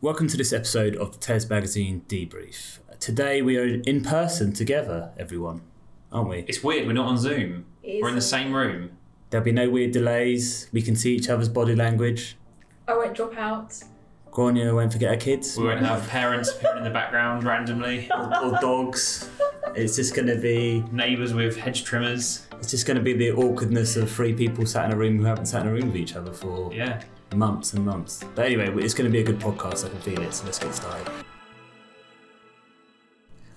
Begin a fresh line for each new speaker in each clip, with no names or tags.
Welcome to this episode of the TES Magazine Debrief. Today we are in person together, everyone, aren't we?
It's weird. We're not on Zoom. We're in the same room.
There'll be no weird delays. We can see each other's body language.
Oh, I won't drop out.
Grania won't forget her kids
We won't have parents appearing in the background randomly.
or, or dogs. It's just going to be
Neighbours with hedge trimmers.
it's just going to be the awkwardness of three people sat in a room who haven't sat in a room with each other for
Yeah.
Months and months. But anyway, it's going to be a good podcast. I can feel it. So let's get started.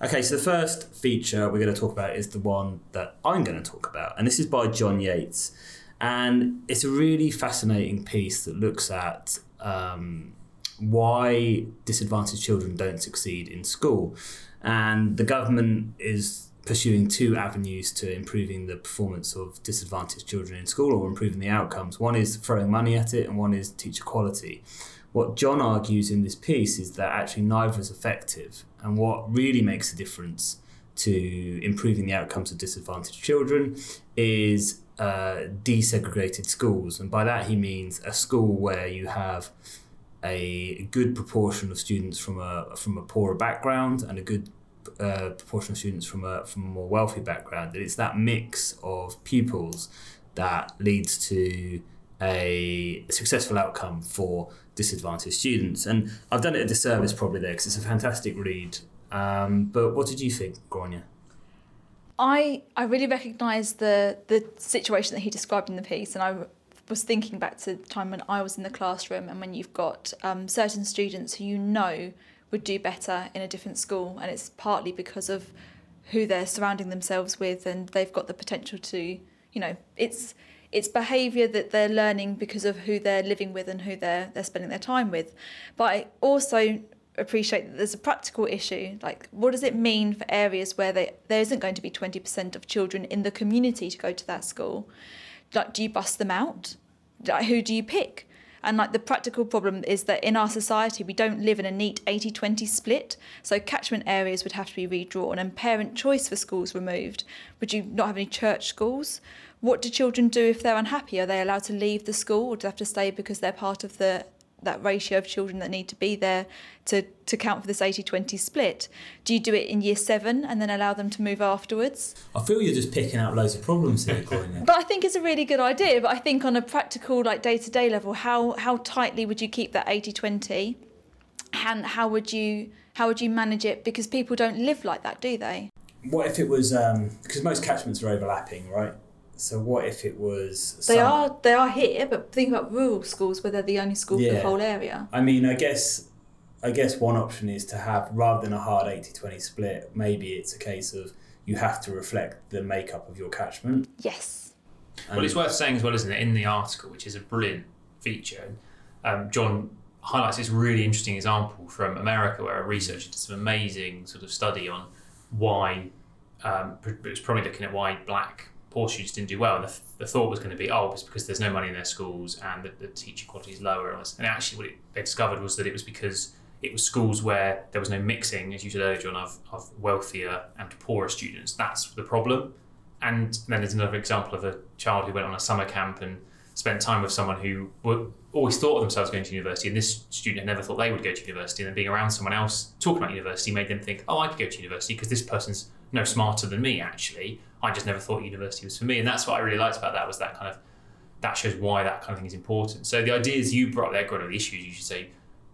Okay, so the first feature we're going to talk about is the one that I'm going to talk about, and this is by Jon Yates, and it's a really fascinating piece that looks at um, why disadvantaged children don't succeed in school, and the government is pursuing two avenues to improving the performance of disadvantaged children in school or improving the outcomes. One is throwing money at it, and one is teacher quality. What Jon argues in this piece is that actually neither is effective, and what really makes a difference to improving the outcomes of disadvantaged children is uh, desegregated schools, and by that he means a school where you have a good proportion of students from a from a poorer background and a good uh, proportion of students from a from a more wealthy background. That it's that mix of pupils that leads to a successful outcome for disadvantaged students. And I've done it a disservice probably there because it's a fantastic read. Um, but what did you think, Grania?
I I really recognise the the situation that he described in the piece, and I was thinking back to the time when I was in the classroom, and when you've got um, certain students who you know would do better in a different school, and it's partly because of who they're surrounding themselves with, and they've got the potential to, you know, it's it's behaviour that they're learning because of who they're living with and who they're they're spending their time with. But I also appreciate that there's a practical issue. Like, what does it mean for areas where they, there isn't going to be 20% of children in the community to go to that school? Like, do you bust them out? Like, who do you pick? And like the practical problem is that in our society we don't live in a neat 80-20 split. So catchment areas would have to be redrawn and parent choice for schools removed. Would you not have any church schools? What do children do if they're unhappy? Are they allowed to leave the school or do they have to stay because they're part of the that ratio of children that need to be there to, to count for this 80-20 split? Do you do it in year seven and then allow them to move afterwards?
I feel you're just picking out loads of problems here.
But I think it's a really good idea. But I think on a practical, like day to day level, how how tightly would you keep that 80-20? And how would you how would you manage it? Because people don't live like that, do they?
what if it was um, because most catchments are overlapping, right? So what if it was?
They
some-
are they are here, but think about rural schools where they're the only school for the whole area.
I mean, I guess, I guess one option is to have rather than a hard 80-20 split. Maybe it's a case of you have to reflect the makeup of your catchment.
Yes.
Well, it's worth saying as well, isn't it, in the article, which is a brilliant feature, um, Jon highlights this really interesting example from America where a researcher did some amazing sort of study on why, um, it was probably looking at why black poor students didn't do well. And the, the thought was going to be, oh, it's because there's no money in their schools and the, the quality is lower. And actually, what it, they discovered was that it was because it was schools where there was no mixing, as you said earlier, John, of, of wealthier and poorer students. That's the problem. And then there's another example of a child who went on a summer camp and spent time with someone who were, always thought of themselves going to university, and this student had never thought they would go to university. And then being around someone else talking about university made them think, oh, I could go to university because this person's no smarter than me, actually. I just never thought university was for me. And that's what I really liked about that was that kind of, that shows why that kind of thing is important. So the ideas you brought there, Gordon, the issues you should say,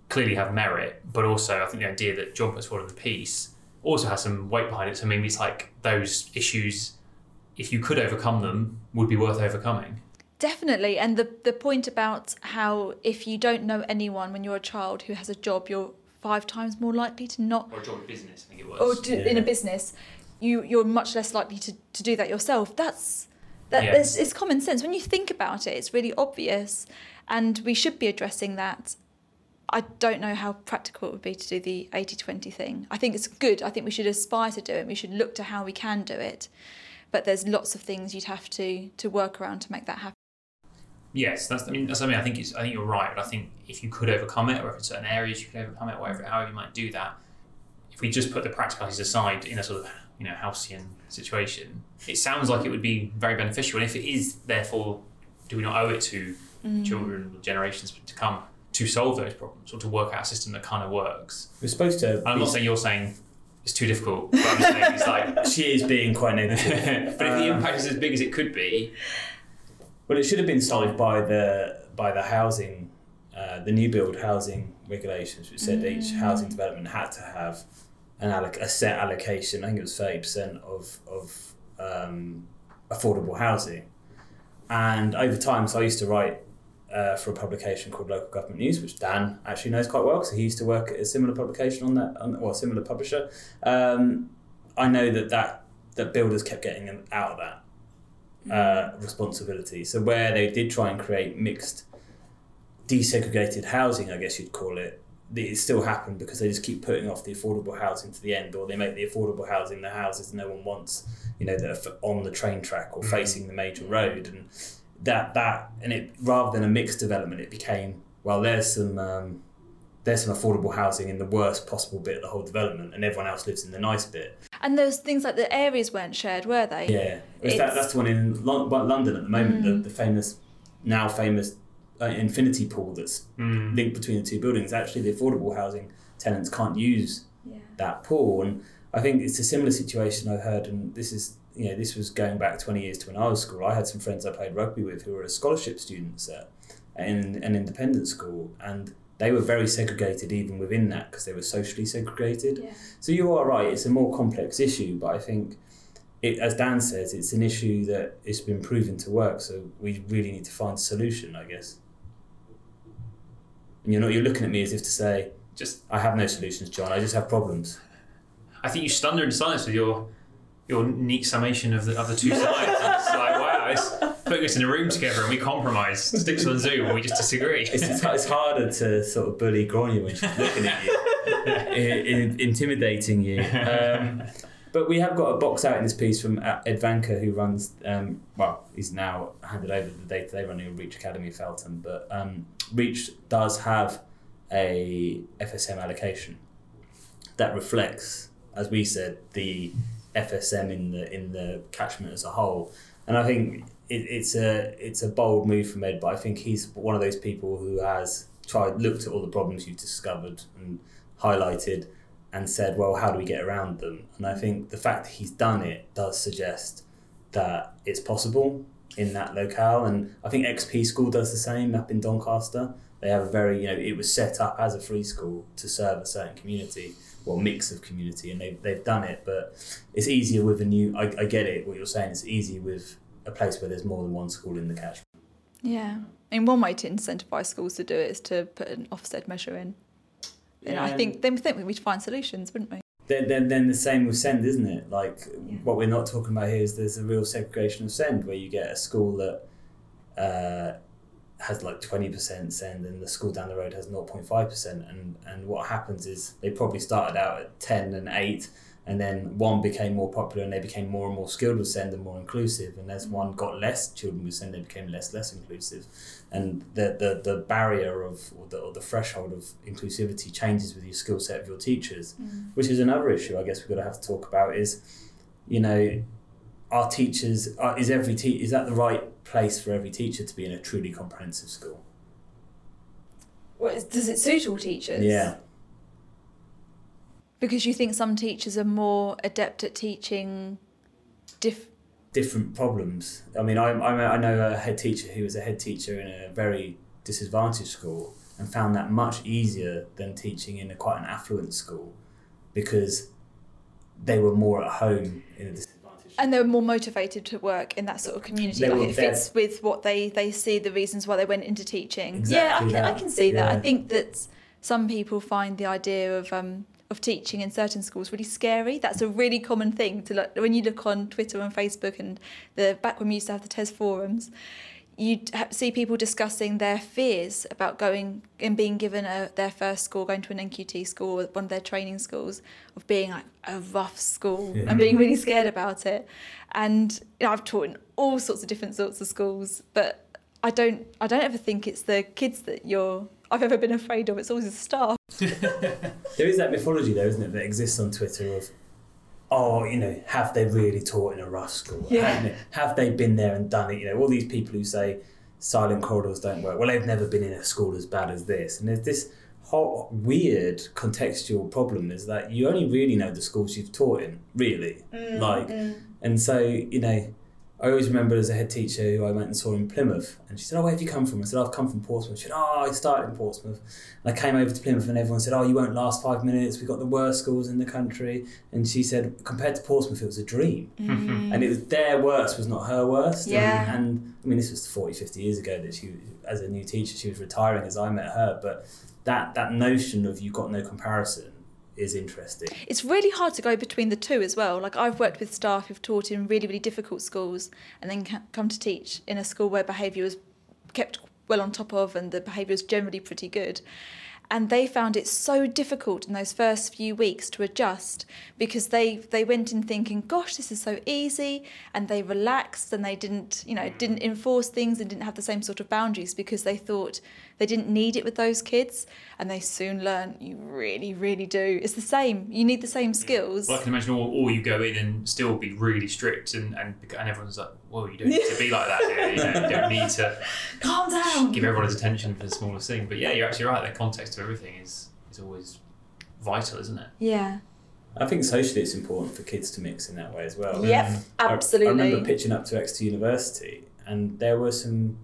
clearly have merit, but also I think the idea that Jon puts forward in the piece also has some weight behind it. So maybe it's like those issues, if you could overcome them, would be worth overcoming.
Definitely. And the, the point about how if you don't know anyone when you're a child who has a job, you're five times more likely to not
Or a job in business, I think it was.
or do, in a business, you you're much less likely to, to do that yourself. That's that
Yeah.
it's, common sense. When you think about it, it's really obvious, and we should be addressing that. I don't know how practical it would be to do the 80-20 thing. I think it's good. I think we should aspire to do it. We should look to how we can do it. But there's lots of things you'd have to to work around to make that happen.
Yes, that's. I mean, that's. I mean, I think it's. I think you're right. But I think if you could overcome it, or if in certain areas you could overcome it, whatever, however you might do that, if we just put the practicalities aside in a sort of you know halcyon situation, it sounds like it would be very beneficial. And if it is, therefore, do we not owe it to children, generations to come to solve those problems or to work out a system that kind of works.
We're supposed to.
And I'm not saying you're saying it's too difficult, but I'm saying it's like.
she is being quite negative.
but if the
Um,
impact is as big as it could be,
Well, it should have been solved by the by the housing, uh, the new build housing regulations, which said each housing development had to have an alloc- a set allocation. I think it was thirty percent of of um, affordable housing, and over time, so I used to write. Uh, for a publication called Local Government News, which Dan actually knows quite well, because he used to work at a similar publication on that, on, or a similar publisher. Um, I know that, that that builders kept getting them out of that uh, responsibility. So where they did try and create mixed, desegregated housing, I guess you'd call it, it still happened because they just keep putting off the affordable housing to the end, or they make the affordable housing the houses no one wants, you know, that are on the train track or facing the major road, and that that and it rather than a mixed development, it became well, there's some. Um, there's some affordable housing in the worst possible bit of the whole development, and everyone else lives in the nice bit.
And those things like the areas weren't shared, were they?
Yeah, it's that, that's the one in London at the moment.
Mm.
The, the famous, now famous, uh, infinity pool that's
mm,
linked between the two buildings. Actually, the affordable housing tenants can't use
Yeah.
that pool, and I think it's a similar situation I've heard. And this is, you know, this was going back twenty years to when I was school. I had some friends I played rugby with who were scholarship students at in an independent school, and they were very segregated even within that because they were socially segregated.
Yeah.
So you are right; it's a more complex issue, but I think, it, as Dan says, it's an issue that it's been proven to work. So we really need to find a solution, I guess. And you're not you're looking at me as if to say,
just
"I have no solutions, John. I just have problems."
I think you stunned her in silence with your your neat summation of the of the two sides. It's like wow, it's putting us in a room together and we compromise, sticks on Zoom, and we just disagree.
It's, it's, it's harder to sort of bully Grania when she's looking at you, i- i- intimidating you. Um, but we have got a box out in this piece from Ed Vainker, who runs, um, well, he's now handed over the day to day running of Reach Academy Feltham, but um, Reach does have a FSM allocation that reflects, as we said, the FSM in the in the catchment as a whole. And I think it, it's a it's a bold move from Ed, but I think he's one of those people who has tried looked at all the problems you've discovered and highlighted and said, well, how do we get around them? And I think the fact that he's done it does suggest that it's possible in that locale. And I think XP School does the same up in Doncaster. They have a very, you know, it was set up as a free school to serve a certain community, well, mix of community, and they've, they've done it. But it's easier with a new, I, I get it, what you're saying, it's easy with a place where there's more than one school in the catchment.
Yeah. I mean, one way to incentivise schools to do it is to put an offset measure in. You know, I think then we think we'd find solutions, wouldn't we?
Then, then, then the same with SEND, isn't it? Like,
Yeah.
what we're not talking about here is there's a real segregation of SEND where you get a school that uh, has like 20% SEND and the school down the road has 0.5%. And, and what happens is they probably started out at 10 and 8, and then one became more popular and they became more and more skilled with SEND and more inclusive. And as one got less children with SEND, they became less, less inclusive. And the, the, the barrier of, or the, or the threshold of inclusivity changes with your skill set of your teachers mm. which is another issue I guess we're going to have to talk about is, you know, our teachers, are, is every te- is that the right place for every teacher to be in a truly comprehensive school?
Well, does it suit all teachers?
Yeah.
Because you think some teachers are more adept at teaching diff-
Different problems. I mean, I, I, I know a head teacher who was a head teacher in a very disadvantaged school and found that much easier than teaching in a quite an affluent school because they were more at home in a disadvantaged
and they're more motivated to work in that sort of community.
They
like
were
it fits with what they, they see the reasons why they went into teaching.
Exactly
yeah, I can, I can see that. I think that some people find the idea of um, of teaching in certain schools really scary. That's a really common thing to look when you look on Twitter and Facebook and the back when we used to have the TES forums. You see people discussing their fears about going and being given a, their first school, going to an NQT school, one of their training schools, of being like a rough school
Yeah.
and being really scared about it. And you know, I've taught in all sorts of different sorts of schools, but I don't, I don't ever think it's the kids that you're. I've ever been afraid of. It's always the staff.
There is that mythology, though, isn't it, that exists on Twitter of, oh, you know, have they really taught in a rough school?
Yeah.
Have, have they been there and done it? You know, all these people who say, silent corridors don't work. Well, they've never been in a school as bad as this. And there's this whole weird contextual problem is that you only really know the schools you've taught in, really. Mm, like, mm. and so, you know, I always remember as a head teacher who I went and saw in Plymouth, and she said, "Oh, where have you come from?" I said, "I've come from Portsmouth." She said, "Oh, I started in Portsmouth." And I came over to Plymouth, and everyone said, "Oh, you won't last five minutes. We've got the worst schools in the country." And she said, compared to Portsmouth, it was a dream, mm. and it was their worst was not her worst. And-
Yeah.
And, I mean, this was 40, 50 years ago that she, as a new teacher, she was retiring as I met her. But that that notion of you've got no comparison is interesting.
It's really hard to go between the two as well. Like I've worked with staff who've taught in really, really difficult schools and then come to teach in a school where behaviour was kept well on top of and the behaviour was generally pretty good. And they found it so difficult in those first few weeks to adjust because they they went in thinking, "Gosh, this is so easy," and they relaxed and they didn't, you know, didn't mm. enforce things and didn't have the same sort of boundaries because they thought they didn't need it with those kids. And they soon learn you really, really do. It's the same. You need the same mm. skills.
Well, I can imagine, or, or you go in and still be really strict, and, and, and everyone's like, well, you don't need to be like that here. You, know, you don't need to
Calm down.
give everyone his attention for the smallest thing. But yeah, you're actually right. The context of everything is, is always vital, isn't it?
Yeah.
I think socially it's important for kids to mix in that way as well.
Yep.
Mm. I-
I,
remember pitching up to Exeter University, and there were some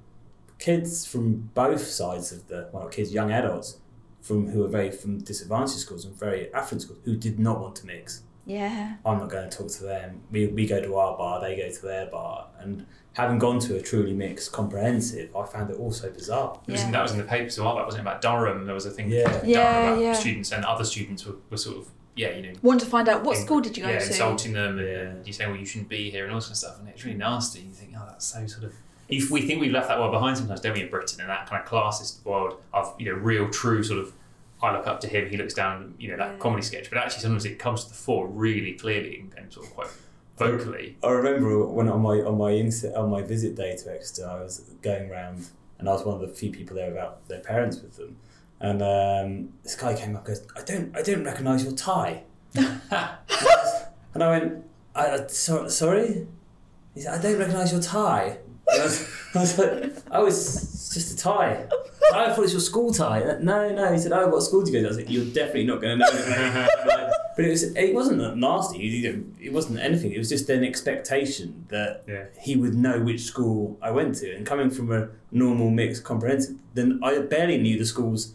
kids from both sides of the well, kids, young adults, from who were very from disadvantaged schools and very affluent schools who did not want to mix.
yeah.
I'm not going to talk to them. We, we go to our bar, they go to their bar, and having gone to a truly mixed comprehensive, I found it also bizarre.
It was in, that was in the papers a while back, wasn't it? About Durham. There was a thing
Yeah.
about
Yeah,
Durham about
yeah.
students, and other students were, were sort of, yeah, you know,
Want to find out what
in-
school did you go
yeah,
to?
insulting them, and
Yeah.
you say, well, you shouldn't be here, and all sorts of stuff, and it's really nasty. You think, oh, that's so sort of. If we think we've left that world behind sometimes, don't we, in Britain, in that kind of classist world of you know real, true sort of. I look up to him, he looks down, you know, that
Yeah.
comedy sketch. But actually, sometimes it comes to the fore really clearly and, and sort of quite vocally.
I remember when on my on my inset, on my visit day to Exeter, I was going around and I was one of the few people there without their parents with them, and um, this guy came up and goes, "I don't I don't recognise your tie," and I went, I, I, so, "Sorry," he said, "I don't recognise your tie." I was, I was like, "Oh, it's, just a tie." I thought it was your school tie. No, no. He said, "Oh, what school do you go?" to?" I was like, "You're definitely not going to know." Like, but it was it wasn't nasty. It wasn't anything. It was just an expectation that
Yeah.
he would know which school I went to. And coming from a normal mixed comprehensive, then I barely knew the schools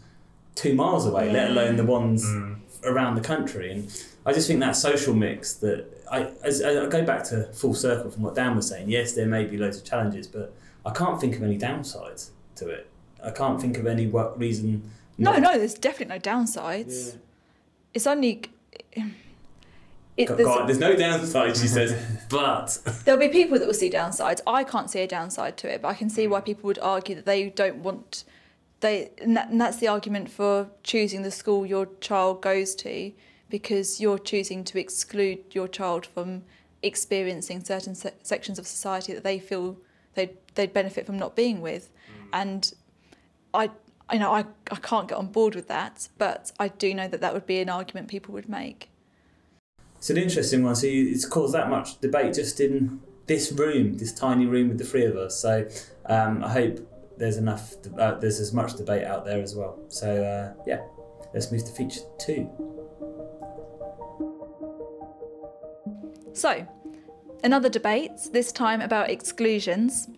two miles away, let alone the ones
Mm.
around the country. And I just think that social mix that I, as, I go back to full circle from what Dan was saying. Yes, there may be loads of challenges, but I can't think of any downsides to it. I can't think of any what reason.
No, no, there's definitely no downsides.
Yeah.
It's only. It,
God,
there's,
God, there's no downsides, she says, but
there'll be people that will see downsides. I can't see a downside to it, but I can see why people would argue that they don't want. They and, that, and that's the argument for choosing the school your child goes to, because you're choosing to exclude your child from experiencing certain se- sections of society that they feel they'd they'd benefit from not being with, and I. I know I, I can't get on board with that, but I do know that that would be an argument people would make.
It's an interesting one. So you, it's caused that much debate just in this room, this tiny room with the three of us. So um, I hope there's enough. Uh, there's as much debate out there as well. So uh, yeah, let's move to feature two.
So, another debate, this time about exclusions.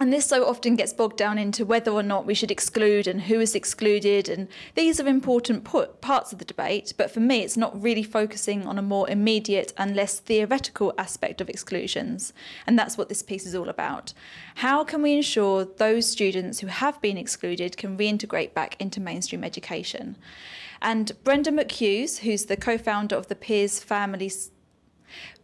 And this so often gets bogged down into whether or not we should exclude and who is excluded. And these are important parts of the debate, but for me, it's not really focusing on a more immediate and less theoretical aspect of exclusions. And that's what this piece is all about. How can we ensure those students who have been excluded can reintegrate back into mainstream education? And Brenda McHughes, who's the co founder of the Pears Family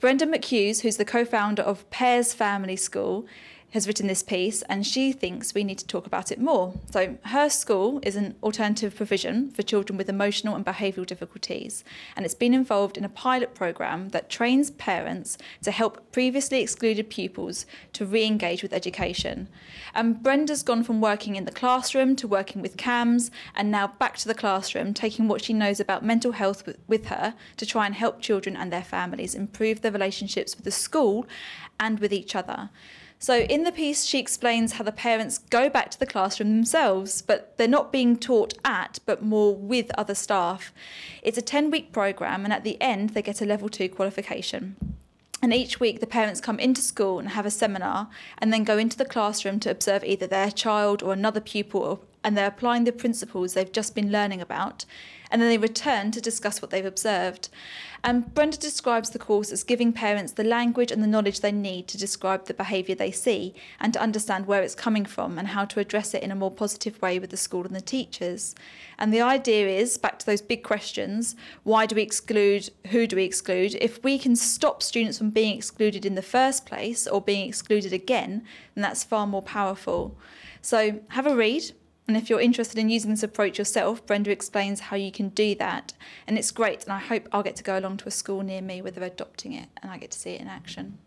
Brenda McHughes, who's the co founder of Pears Family School, has written this piece and she thinks we need to talk about it more. So, her school is an alternative provision for children with emotional and behavioural difficulties, and it's been involved in a pilot programme that trains parents to help previously excluded pupils to re engage with education. And Brenda's gone from working in the classroom to working with CAMHS and now back to the classroom, taking what she knows about mental health with, with her to try and help children and their families improve their relationships with the school and with each other. So, in the piece, she explains how the parents go back to the classroom themselves, but they're not being taught at, but more with other staff. It's a 10 week programme, and at the end, they get a level two qualification. And each week, the parents come into school and have a seminar and then go into the classroom to observe either their child or another pupil, and they're applying the principles they've just been learning about. And then they return to discuss what they've observed. And Brenda describes the course as giving parents the language and the knowledge they need to describe the behaviour they see and to understand where it's coming from and how to address it in a more positive way with the school and the teachers. And the idea is back to those big questions why do we exclude? Who do we exclude? If we can stop students from being excluded in the first place or being excluded again, then that's far more powerful. So have a read, and if you're interested in using this approach yourself, Brenda explains how you can do that. And it's great. And I hope I'll get to go along to a school near me where they're adopting it and I get to see it in action.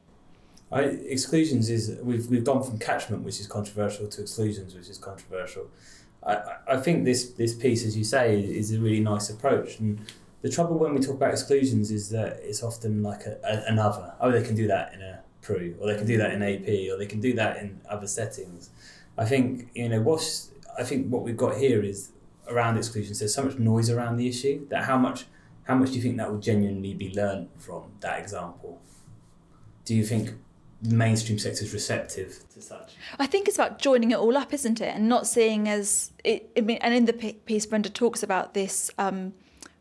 I, exclusions is we've we've gone from catchment, which is controversial, to exclusions, which is controversial. I, I think this this piece, as you say, is a really nice approach. And the trouble when we talk about exclusions is that it's often like a, a, another. Oh, they can do that in a PRU, or they can do that in AP, or they can do that in other settings. I think you know what's I think what we've got here is around exclusions. There's so much noise around the issue that how much how much do you think that will genuinely be learned from that example? Do you think the mainstream sector is receptive to such?
I think it's about joining it all up, isn't it, and not seeing as it. I mean, and in the piece, Brenda talks about this. Um,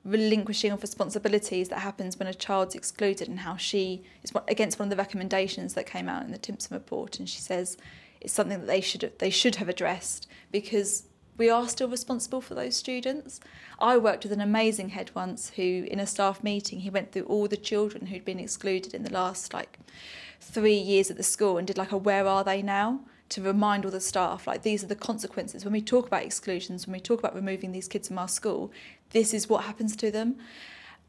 relinquishing of responsibilities that happens when a child's excluded and how she is against one of the recommendations that came out in the Timpson report and she says it's something that they should they should have addressed because we are still responsible for those students. I worked with an amazing head once who, in a staff meeting, he went through all the children who'd been excluded in the last like three years at the school and did like a where are they now to remind all the staff like these are the consequences when we talk about exclusions when we talk about removing these kids from our school this is what happens to them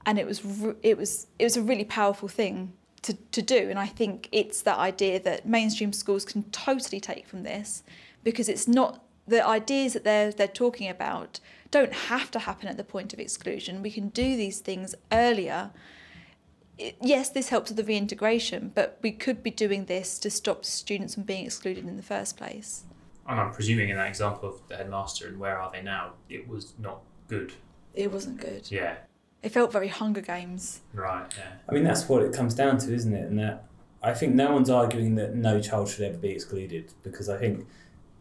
and it was it was it was a really powerful thing to, to do. And I think it's that idea that mainstream schools can totally take from this because it's not the ideas that they're they're talking about don't have to happen at the point of exclusion. We can do these things earlier. It, yes, this helps with the reintegration, but we could be doing this to stop students from being excluded in the first place.
And I'm presuming in that example of the headmaster and where are they now, it was not good.
It wasn't good.
Yeah.
It felt very Hunger Games.
Right. Yeah.
I mean, that's what it comes down to, isn't it? And that I think no one's arguing that no child should ever be excluded because I think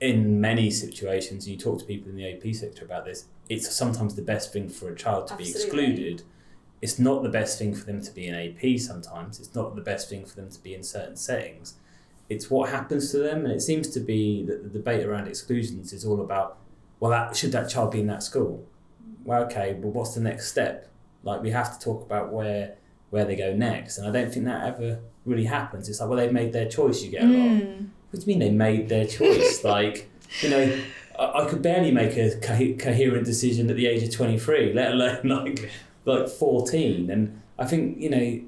in many situations, you talk to people in the AP sector about this, it's sometimes the best thing for a child to Absolutely. be excluded. It's not the best thing for them to be in AP sometimes. It's not the best thing for them to be in certain settings. It's what happens to them. And it seems to be that the debate around exclusions is all about, well, that, should that child be in that school? Well, okay, well, what's the next step? Like we have to talk about where where they go next, and I don't think that ever really happens. It's like, well, they've made their choice. You get a lot. Mm. What do you mean they made their choice? like, you know, I, I, could barely make a co- coherent decision at the age of twenty three, let alone like like fourteen. And I think you know,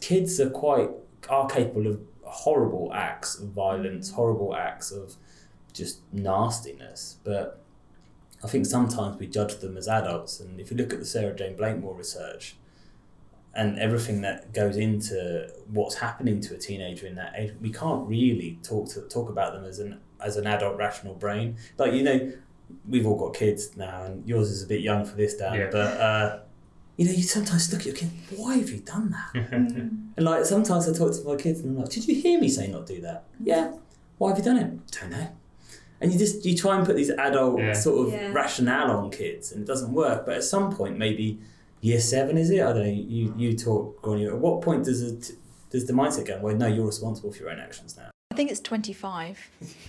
kids are quite are capable of horrible acts of violence, horrible acts of just nastiness, but I think sometimes we judge them as adults. And if you look at the Sarah-Jayne Blakemore research and everything that goes into what's happening to a teenager in that age, we can't really talk to talk about them as an as an adult rational brain. Like you know, we've all got kids now, and yours is a bit young for this, Dan. Yeah. But uh, you know, you sometimes look at your kid. Why have you done that? and like sometimes I talk to my kids, and I'm like, "Did you hear me say not do that?" Yeah. Why have you done it? Don't know and you just you try and put these adult yeah. sort of yeah. rationale on kids, and it doesn't work. But at some point, maybe year seven is it? I don't know. You you talk, Gordon. At what point does it does the mindset go? Well, no, you're responsible for your own actions now.
I think it's twenty five.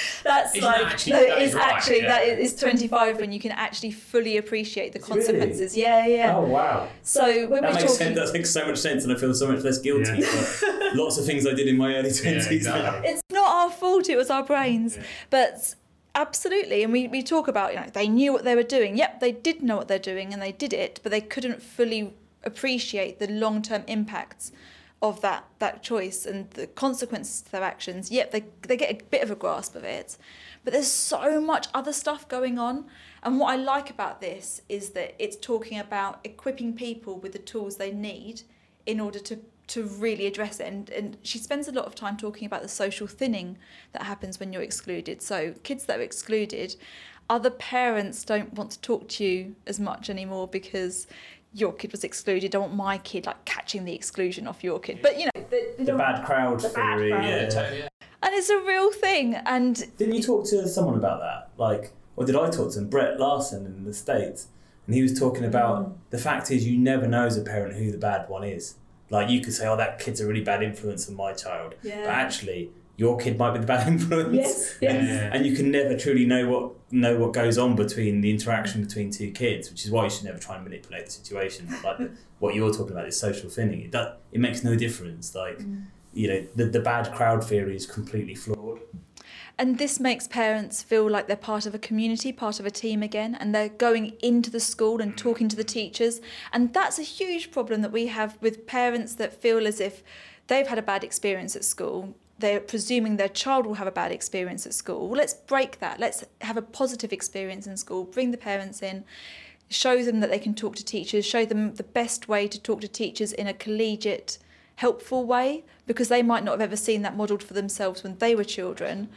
That's
Isn't
like
that actually, that is right,
actually
yeah.
that is 25 when you can actually fully appreciate the consequences. Really? Yeah, yeah.
Oh wow.
So when
that
makes
talking...
sense.
That makes so much sense, and I feel so much less guilty yeah. for lots of things I did in my early 20s. Yeah,
exactly.
It's not our fault. It was our brains, but. Absolutely, and we, we talk about you know they knew what they were doing. Yep, they did know what they're doing, and they did it, but they couldn't fully appreciate the long term impacts of that that choice and the consequences to their actions. Yep, they they get a bit of a grasp of it, but there's so much other stuff going on. And what I like about this is that it's talking about equipping people with the tools they need in order to to really address it and, and she spends a lot of time talking about the social thinning that happens when you're excluded so kids that are excluded other parents don't want to talk to you as much anymore because your kid was excluded. I don't want my kid like catching the exclusion off your kid. But you know, the,
The bad crowd
The bad
theory.
crowd.
Yeah,
yeah.
totally. Yeah.
and it's a real thing. And
Didn't you talk to someone about that? Like, or did I talk to him? Brett Laursen in the States. And he was talking about mm. the fact is you never know as a parent who the bad one is. Like you could say, oh, that kid's a really bad influence on my child. But actually, your kid might be the bad influence.
yes,
Yeah.
And you can never truly know what know what goes on between the interaction between two kids, which is why you should never try and manipulate the situation. Like the, what you're talking about is social thinning. It does, it makes no difference. Like mm. you know, the the bad crowd theory is completely flawed.
And this makes parents feel like they're part of a community, part of a team again, and they're going into the school and talking to the teachers. And that's a huge problem that we have with parents that feel as if they've had a bad experience at school. They're presuming their child will have a bad experience at school. Well, let's break that. Let's have a positive experience in school. Bring the parents in, show them that they can talk to teachers, show them the best way to talk to teachers in a collegiate, helpful way, because they might not have ever seen that modelled for themselves when they were children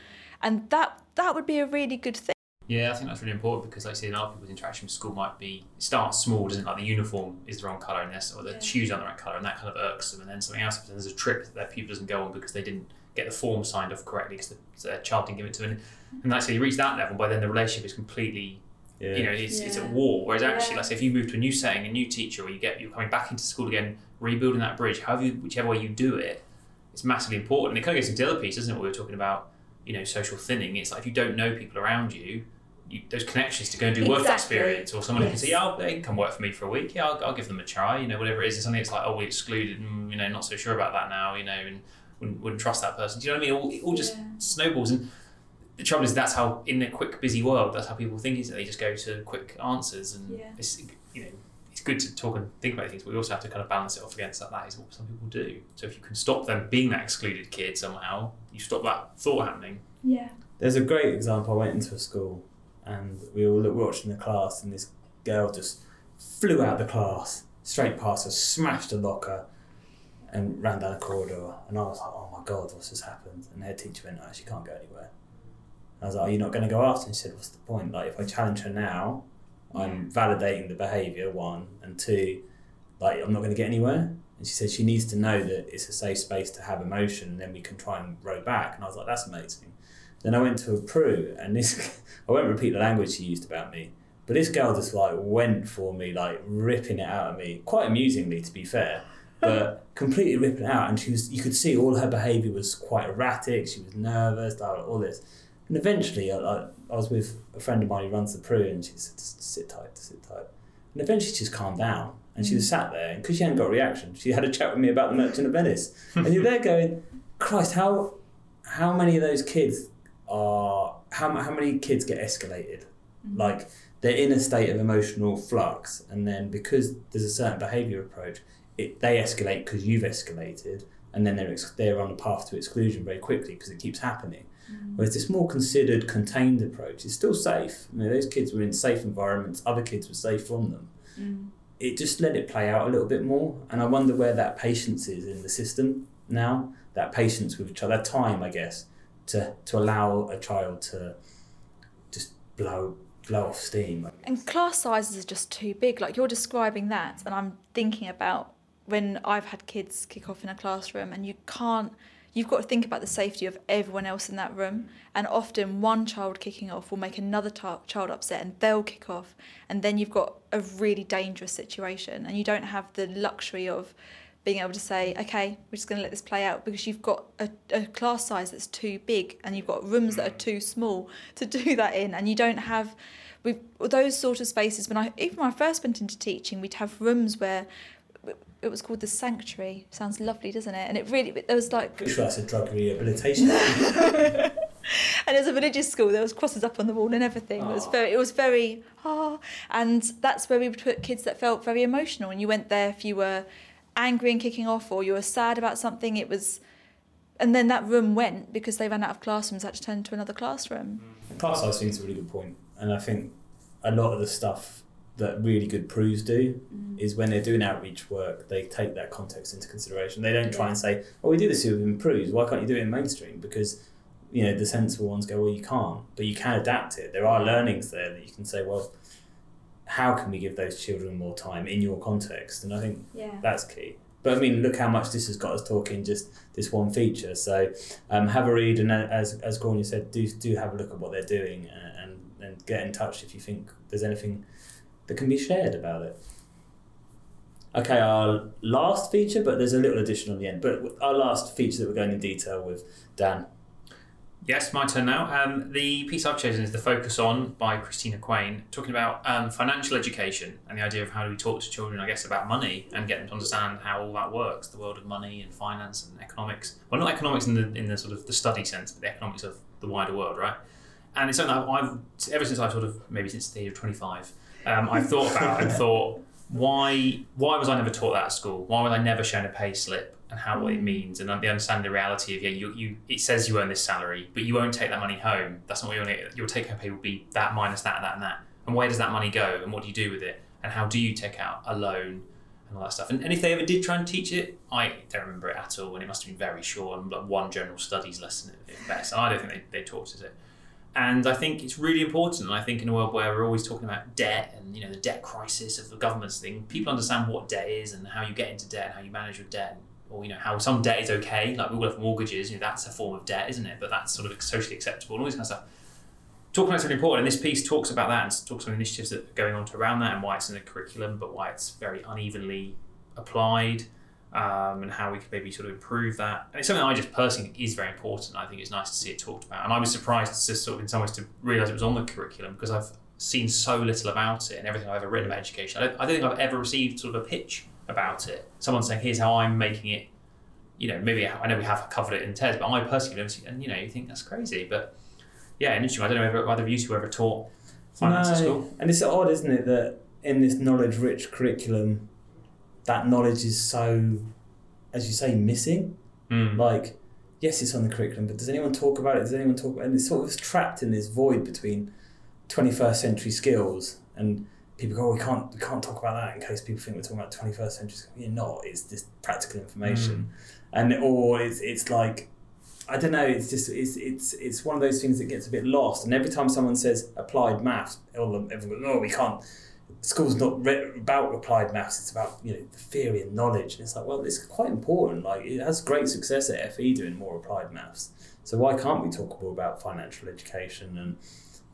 and that that would be a really good thing.
Yeah, I think that's really important because, like I say, a lot of people's interaction with school might be start small, doesn't it? Like the uniform is the wrong colour, and this, or the
Yeah.
shoes aren't the right colour, and that kind of irks them. And then something else happens. and There's a trip that their pupil doesn't go on because they didn't get the form signed off correctly because the, their child didn't give it to them. And like I say, you reach that level, by then the relationship is completely,
Yeah.
you know, it's, it's at war. Whereas actually,
Yeah.
like say, if you move to a new setting, a new teacher, or you get you're coming back into school again, rebuilding that bridge, however, you, whichever way you do it, it's massively important. And it kind of gets into the other piece, doesn't it? What we were talking about, you know, social thinning. It's like if you don't know people around you, you those connections to go and do work experience, or someone who can say, "Yeah, I'll, they can come work for me for a week. Yeah, I'll, I'll give them a try." You know, whatever it is. It's something that's like, "Oh, we excluded. Mm, you know, not so sure about that now." You know, and wouldn't, wouldn't trust that person. Do you know what I mean? It all, it all just
Yeah.
snowballs. And the trouble is, that's how in a quick, busy world, that's how people think. Is that they just go to quick answers, and
Yeah.
it's you know. It's good to talk and think about things, but we also have to kind of balance it off against that. That is what some people do. So if you can stop them being that excluded kid somehow, you stop that thought happening.
Yeah.
There's a great example. I went into a school and we all looked, watching the class, and this girl just flew out of the class, straight past us, smashed a locker, and ran down a corridor. And I was like, oh my God, what's just happened? And her teacher went, oh, she can't go anywhere. I was like, are you not going to go after? And she said, what's the point? Like, if I challenge her now, I'm validating the behaviour, one, and two, like, I'm not going to get anywhere. And she said she needs to know that it's a safe space to have emotion, and then we can try and row back. And I was like, that's amazing. Then I went to a PRU, and this I won't repeat the language she used about me, but this girl just like went for me, like ripping it out of me, quite amusingly to be fair, but completely ripping out. And she was, you could see all her behaviour was quite erratic. She was nervous, all this. And eventually, I, I, I was with a friend of mine who runs the PRU, and she said, just sit tight, sit tight. And eventually, she just calmed down, and she was mm. sat there, and because she hadn't got a reaction, she had a chat with me about the Merchant of Venice, and you're there going, Christ, how how many of those kids are how, how many kids get escalated mm. like they're in a state of emotional flux and then because there's a certain behavior approach it, they escalate because you've escalated and then they're, ex- they're on a path to exclusion very quickly because it keeps happening. Mm. Whereas this more considered contained approach is still safe. You know, those kids were in safe environments other kids were safe from them. Mm. It just let it play out a little bit more and i wonder where that patience is in the system now. That patience with each other that time i guess to to allow a child to just blow blow off steam.
And class sizes are just too big. Like you're describing that, and I'm thinking about when I've had kids kick off in a classroom, and you can't. You've got to think about the safety of everyone else in that room, and often one child kicking off will make another child upset, and they'll kick off, and then you've got a really dangerous situation, and you don't have the luxury of being able to say, okay, we're just going to let this play out because you've got a, a class size that's too big and you've got rooms that are too small to do that in, and you don't have we those sort of spaces. When I even when I first went into teaching, we'd have rooms where it was called the sanctuary. Sounds lovely, doesn't it? And it really there was like
pretty sure that's a drug rehabilitation
and as a religious school, there was crosses up on the wall and everything. It was very, it was very ah, and that's where we would put kids that felt very emotional. And you went there if you were angry and kicking off, or you were sad about something. It was, and then that room went because they ran out of classrooms. Had to turn to another classroom.
class size thing's a really good point and i think a lot of the stuff that really good PRUs do
Mm.
is when they're doing outreach work, they take that context into consideration. They don't try
Yeah.
and say, "Oh, we do this here with PRUs. Why can't you do it in mainstream?" Because you know the sensible ones go, "Well, you can't," but you can adapt it. There are learnings there that you can say, "Well, how can we give those children more time in your context?" And I think
Yeah.
that's key. But I mean, look how much this has got us talking just this one feature. So um, have a read, and uh, as as Gordon said, do do have a look at what they're doing, uh, and and get in touch if you think there's anything that can be shared about it. Okay, our last feature, but there's a little addition on the end. But our last feature that we're going in detail with Dan.
Yes, my turn now. Um, the piece I've chosen is The Focus On by Christina Quain, talking about um, financial education and the idea of how do we talk to children, I guess, about money and get them to understand how all that works, the world of money and finance and economics. Well, not economics in the, in the sort of the study sense, but the economics of the wider world, right? And it's something that I've, ever since I've sort of, maybe since the age of 25, um, I've thought about it and thought, why why was I never taught that at school? Why was I never shown a pay slip and how what it means and the understand the reality of yeah you, you it says you earn this salary but you won't take that money home. That's not what your your take home pay will be that minus that and that and that. And where does that money go and what do you do with it? And how do you take out a loan and all that stuff? And, and if they ever did try and teach it, I don't remember it at all and it must have been very short and like one general studies lesson at at best. And I don't think they, they taught us it. And I think it's really important. And I think in a world where we're always talking about debt and you know the debt crisis of the government's thing, people understand what debt is and how you get into debt and how you manage your debt, or you know how some debt is okay. Like we all have mortgages, you know that's a form of debt, isn't it? But that's sort of socially acceptable and all this kind of stuff. Talking about something important, and this piece talks about that and talks about initiatives that are going on to around that and why it's in the curriculum, but why it's very unevenly applied um, and how we could maybe sort of improve that. And it's something I just personally think is very important. I think it's nice to see it talked about. And I was surprised to sort of in some ways to realise it was on the curriculum because I've seen so little about it and everything I've ever written about education. I don't, I don't think I've ever received sort of a pitch about it. Someone saying, here's how I'm making it. You know, maybe I know we have covered it in Tes, but I personally don't see And, you know, you think that's crazy. But yeah, and interesting. I don't know if either of you two ever taught finance at school.
And it's odd, isn't it, that in this knowledge rich curriculum, that knowledge is so, as you say, missing.
Mm.
Like, yes, it's on the curriculum, but does anyone talk about it? Does anyone talk about it? And it's sort of trapped in this void between 21st century skills and people go, oh, we can't, we can't talk about that in case people think we're talking about 21st century skills. You're not, it's just practical information. And, or it's, it's like, I don't know. It's just it's it's it's one of those things that gets a bit lost. And every time someone says applied maths, everyone goes, "Oh, we can't." School's not re- about applied maths. It's about you know the theory and knowledge. And it's like, well, it's quite important. Like it has great success at FE doing more applied maths. So why can't we talk more about financial education? And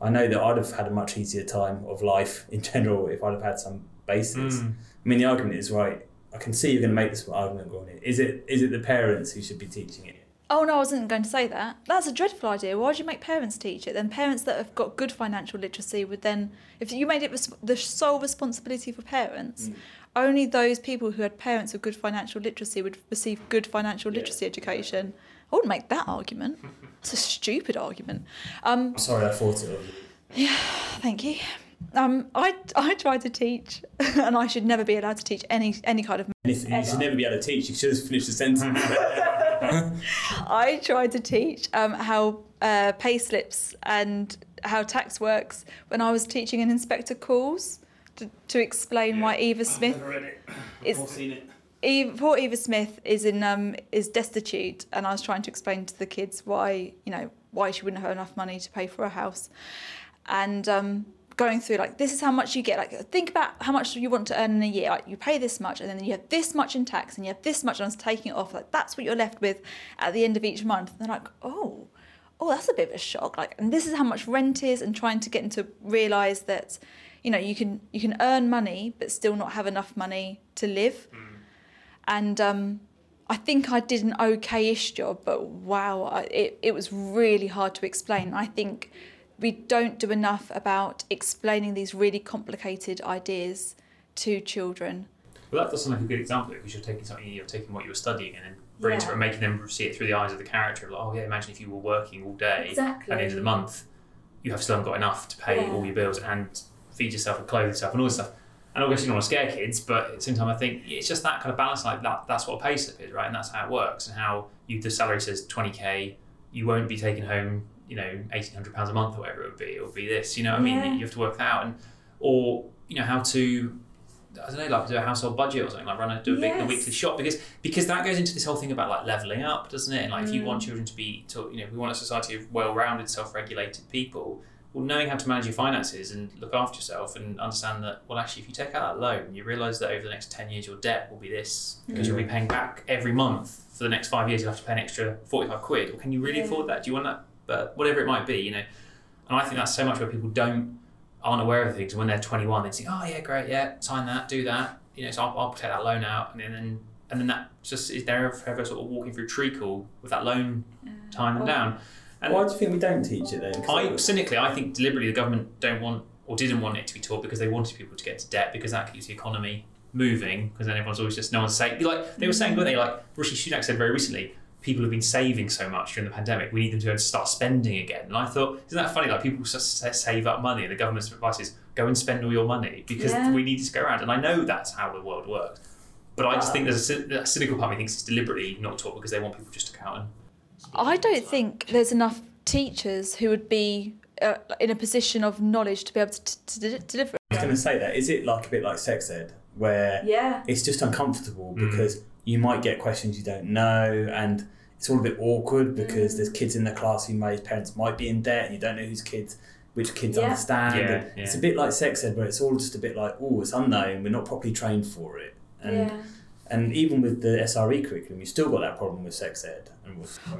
I know that I'd have had a much easier time of life in general if I'd have had some basics.
Mm.
I mean, the argument is right. I can see you're going to make this argument, Gordon. Is it is it the parents who should be teaching it?
Oh no, I wasn't going to say that. That's a dreadful idea. Why would you make parents teach it? Then parents that have got good financial literacy would then, if you made it res- the sole responsibility for parents,
Mm.
only those people who had parents with good financial literacy would receive good financial
Yeah.
literacy education. I wouldn't make that argument. It's a stupid argument. Um,
I'm sorry, I thought it. Yeah,
thank you. Um, I, I tried to teach, and I should never be allowed to teach any any kind of.
If you should never be able to teach, you should have finished the sentence.
I tried to teach um, how uh, pay slips and how tax works when I was teaching an inspector calls to, to explain why Eva Smith
read it.
is
seen it.
Eva, poor Eva Smith is in um is destitute, and I was trying to explain to the kids why you know why she wouldn't have enough money to pay for a house, and um going through like this is how much you get. Like think about how much you want to earn in a year. Like you pay this much, and then you have this much in tax, and you have this much, and I was taking it off. Like that's what you're left with at the end of each month. And they're like, oh. Oh, that's a bit of a shock. Like, and this is how much rent is, and trying to get them to realise that, you know, you can you can earn money but still not have enough money to live and um, I think I did an okay-ish job, but wow, I, it, it was really hard to explain. I think we don't do enough about explaining these really complicated ideas to children.
Well, that does sound like a good example because you're taking something, you're taking what you were studying and then bringing it to and making them see it through the eyes of the character. Like, oh yeah, imagine if you were working all day
Exactly.
at the end of the month, you have still haven't got enough to pay
Yeah.
all your bills and feed yourself and clothe yourself and all this stuff. And obviously, you don't want to scare kids, but at the same time, I think it's just that kind of balance. Like that, that's what a pay slip is, right? And that's how it works. And how you, the salary says 20k, you won't be taking home, you know, 1800 pounds a month or whatever it would be. It would be this, you know. what I mean, you have to work that out. And or you know how to I don't know, like do a household budget or something, like run a do a big the weekly shop because because that goes into this whole thing about like leveling up, doesn't it? And like if you
Mm.
want children to be, to, you know, we want a society of well-rounded, self-regulated people. Well, knowing how to manage your finances and look after yourself and understand that, well, actually, if you take out that loan, you realise that over the next 10 years, your debt will be this because you'll be paying back every month for the next five years, you'll have to pay an extra 45 quid. Well, can you really
Yeah.
afford that? Do you want that? But whatever it might be, you know. And I think that's so much where people don't, aren't aware of things. When they're 21, they think, oh, yeah, great, yeah, sign that, do that. You know, so I'll, I'll take that loan out. And then, and then that just is there forever sort of walking through treacle with that loan tying them down. And
Why do you think we don't teach it then? 'Cause
I cynically, I think deliberately the government don't want or didn't want it to be taught because they wanted people to get to debt because that keeps the economy moving because then everyone's always just no one's saying like they were saying weren't they like Rishi Sunak said very recently people have been saving so much during the pandemic we need them to go and start spending again and I thought isn't that funny like people s- s- save up money and the government's advice is go and spend all your money because
Yeah.
we need it to go around and I know that's how the world works but I just think there's a, a cynical part of me thinks it's deliberately not taught because they want people just to count and
I don't think there's enough teachers who would be uh, in a position of knowledge to be able to, to, to deliver.
I was going to say that. Is it like a bit like sex ed, where
Yeah.
it's just uncomfortable
Mm.
because you might get questions you don't know, and it's all a bit awkward because mm. there's kids in the class who may parents might be in debt, and you don't know whose kids, which kids
Yeah.
understand.
Yeah,
and It's a bit like sex ed, where it's all just a bit like, oh, it's unknown. We're not properly trained for it, and
yeah.
and even with the SRE curriculum, you still got that problem with sex ed.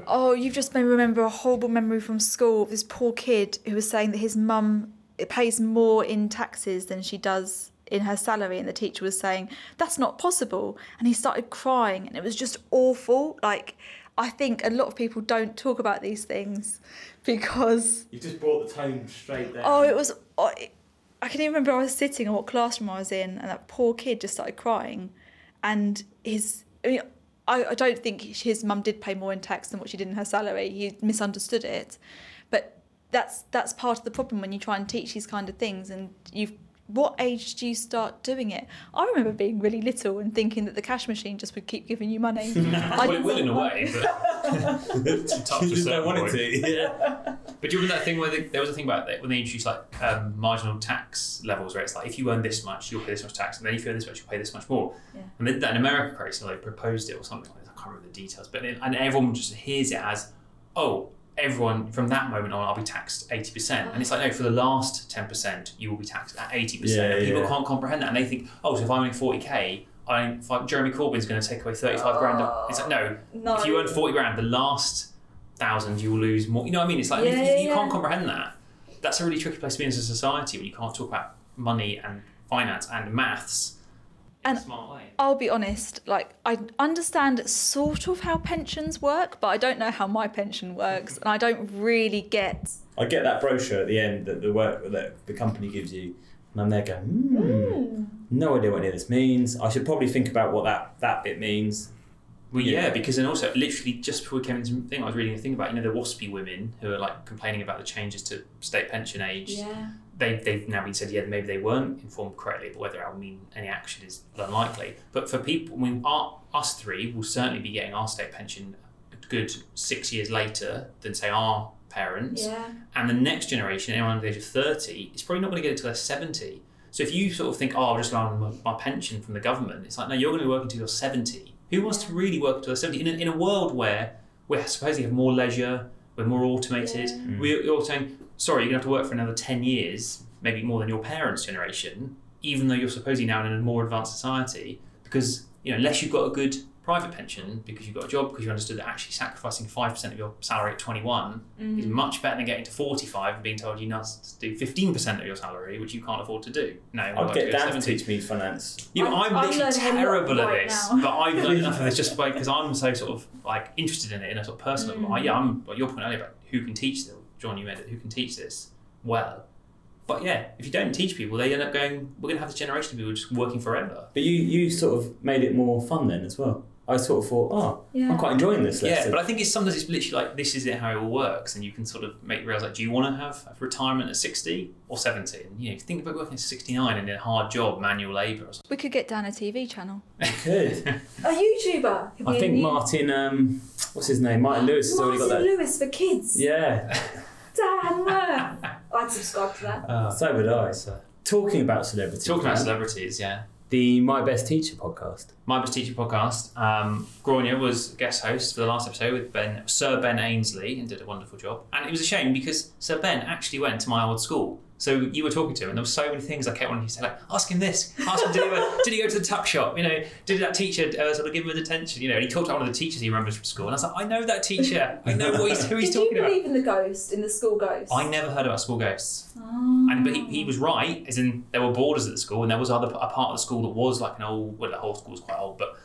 Oh, you've just made me remember a horrible memory from school this poor kid who was saying that his mum it pays more in taxes than she does in her salary and the teacher was saying that's not possible. And he started crying and it was just awful. Like i think a lot of people don't talk about these things because
you just brought the tone straight there.
oh it was oh, it, i can even remember i was sitting in what classroom i was in and that poor kid just started crying. And his I, mean, I, I don't think his mum did pay more in tax than what she did in her salary. He misunderstood it. But that's that's part of the problem when you try and teach these kind of things and you've what age do you start doing it? I remember being really little and thinking that the cash machine just would keep giving you money. I
well, it will in a way, but to touch
you
a
just
certain
don't want it to. Yeah.
But do you remember that thing where they, there was a thing about that when they introduced like um, marginal tax levels, where it's like if you earn this much, you'll pay this much tax, and then if you earn this much, you'll pay this much more.
Yeah.
And then that in America, Craig, so they proposed it or something like that. I can't remember the details, but it, and everyone just hears it as, oh, everyone from that moment on, I'll be taxed eighty percent, and it's like no, for the last ten percent, you will be taxed at eighty
Yeah,
percent. And people
yeah.
can't comprehend that, and they think, oh, so if I'm earning forty k. I, if I, Jeremy Corbyn's going to take away 35 grand. of- It's like, no,
No.
if you earn 40 grand, the last thousand you will lose more. You know what I mean? It's like
Yeah,
if,
yeah,
you, you
yeah.
can't comprehend that. That's a really tricky place to be in as a society when you can't talk about money and finance and maths in
And-
smart way.
I'll be honest, like I understand sort of how pensions work, but I don't know how my pension works, and I don't really get.
I get that brochure at the end that the work that the company gives you, and I'm there going, hmm, no idea what any of this means. I should probably think about what that, that bit means.
Well, yeah.
Yeah.
because then also literally just before we came into the thing, I was reading a thing about you know the WASPI women who are like complaining about the changes to state pension age.
Yeah.
they, they've now been said, yeah, maybe they weren't informed correctly, but whether that will mean any action is unlikely. But for people, I mean, our, us three will certainly be getting our state pension a good six years later than, say, our parents.
Yeah.
And the next generation, anyone under the age of 30, is probably not going to get it until they're 70. So if you sort of think, oh, I'll just rely on my, my pension from the government, it's like, no, you're going to be working until you're 70. Who wants to really work until they're 70? In a, in a world where we're supposedly have more leisure, we're more automated,
Yeah.
we're, you're saying, sorry, you're going to have to work for another 10 years, maybe more than your parents' generation, even though you're supposedly now in a more advanced society, because, you know, unless you've got a good private pension because you've got a job, because you understood that actually sacrificing 5% of your salary at 21 is much better than getting to 45 and being told you must do 15% of your salary, which you can't afford to do. No,
I'd
work
get
to
Dan to
70.
teach me finance.
You know,
I'm-
I'm,
I'm
literally
learning a lot
terrible at
right
this,
now.
but I've learned enough of this just by, because I'm so sort of like interested in it in a sort of personal.
Mm.
level. yeah, I'm like your point earlier about who can teach this. Jon, you made it. Who can teach this well? But yeah, if you don't teach people, they end up going. We're going to have this generation of people just working forever.
But you, you sort of made it more fun then as well. I sort of thought, oh,
Yeah.
I'm quite enjoying this
Yeah, but I think it's sometimes it's literally like this is it how it all works, and you can sort of make realize like, do you want to have a retirement at sixty or seventy? And you know, if you think about working at sixty nine in a hard job, manual labour or something.
We could get Dan a TV channel.
Good.
A YouTuber. Could
I think
new-
Martin, um, what's his name? Martin Lewis has already got
Martin
that.
Lewis for kids.
Yeah,
Dan Worth. I'd subscribe to that.
so would I.
So,
talking about celebrities.
Talking about celebrities, yeah.
The My Best Teacher podcast.
My Best Teacher podcast. Um, Grania was guest host for the last episode with Ben, Sir Ben Ainslie, and did a wonderful job. And it was a shame because Sir Ben actually went to my old school. So you were talking to him, and there were so many things I kept wanting to say, like, ask him this, ask him, did he, ever, did he go to the tuck shop? You know, did that teacher uh, sort of give him attention? You know, and he talked to one of the teachers he remembers from school. And I was like, I know that teacher. I know what he's, who he's
Did you
talking about.
believe in the ghost, in the school ghost?
I never heard about school ghosts.
Oh.
And but he, he was right, as in there were borders at the school, and there was other a part of the school that was like an old. Well, the whole school was quite old, but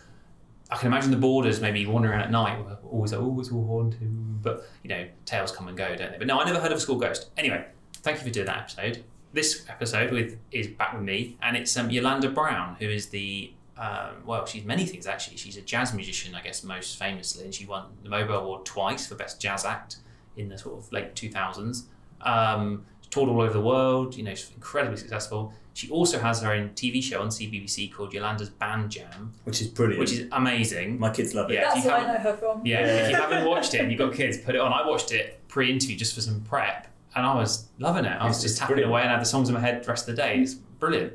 I can imagine the borders maybe wandering around at night, were always like, oh, it's all haunted. But you know, tales come and go, don't they? But no, I never heard of a school ghost. Anyway, thank you for doing that episode. This episode with is back with me, and it's um, Yolanda Brown, who is the um, well, she's many things actually. She's a jazz musician, I guess, most famously, and she won the MOBO Award twice for Best Jazz Act in the sort of late 2000s. Um, toured all over the world, you know, she's incredibly successful. She also has her own TV show on CBBC called Yolanda's Band Jam,
Which is brilliant.
which is amazing.
My kids love it.
Yeah.
That's
you
what I know her from.
Yeah, if you haven't watched it and you've got kids, put it on. I watched it pre-interview just for some prep, and I was loving it. I was
It's-
just
it's
tapping
brilliant.
away and had the songs in my head the rest of the day. It's brilliant.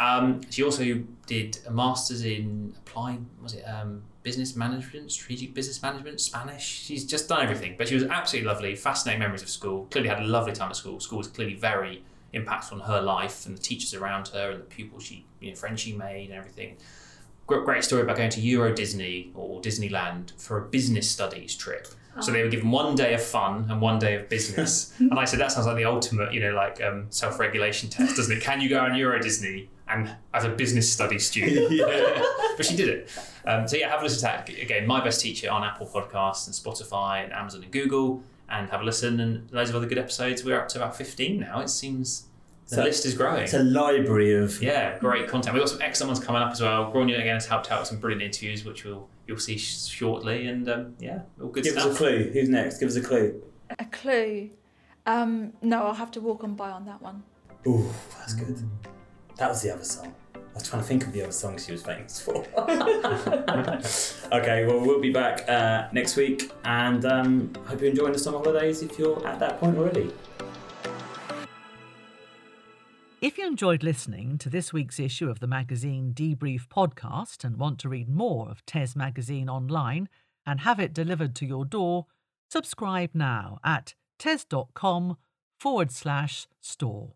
Um, she also did a master's in applied, was it um, business management, strategic business management, Spanish. She's just done everything, but she was absolutely lovely. Fascinating memories of school. Clearly had a lovely time at school. School was clearly very impactful on her life and the teachers around her and the pupils she, you know, friends she made and everything. Great, great story about going to Euro Disney or Disneyland for a business studies trip. So they were given one day of fun and one day of business. and I said, that sounds like the ultimate, you know, like um, self-regulation test, doesn't it? Can you go on Euro Disney and as a business study student?
yeah.
but she did it. Um, so yeah, have a listen to that again. My best teacher on Apple Podcasts and Spotify and Amazon and Google, and have a listen and loads of other good episodes. We're up to about fifteen now. It seems the
So-
list is growing.
It's a library of.
Yeah, great content. We've got some excellent ones coming up as well. Grania again has helped out with some brilliant interviews, which we'll you'll see sh- shortly. And um, yeah, all good
Give us a clue. Who's next? Give us a clue.
A clue. Um, no, I'll have to walk on by on that one.
Ooh, that's good. That was the other song. I was trying to think of the other song she was famous for. okay, well, we'll be back uh, next week and um, hope you're enjoying the summer holidays if you're at that point already.
If you enjoyed listening to this week's issue of the magazine Debrief podcast and want to read more of TES Magazine online and have it delivered to your door, subscribe now at tes.com forward slash store.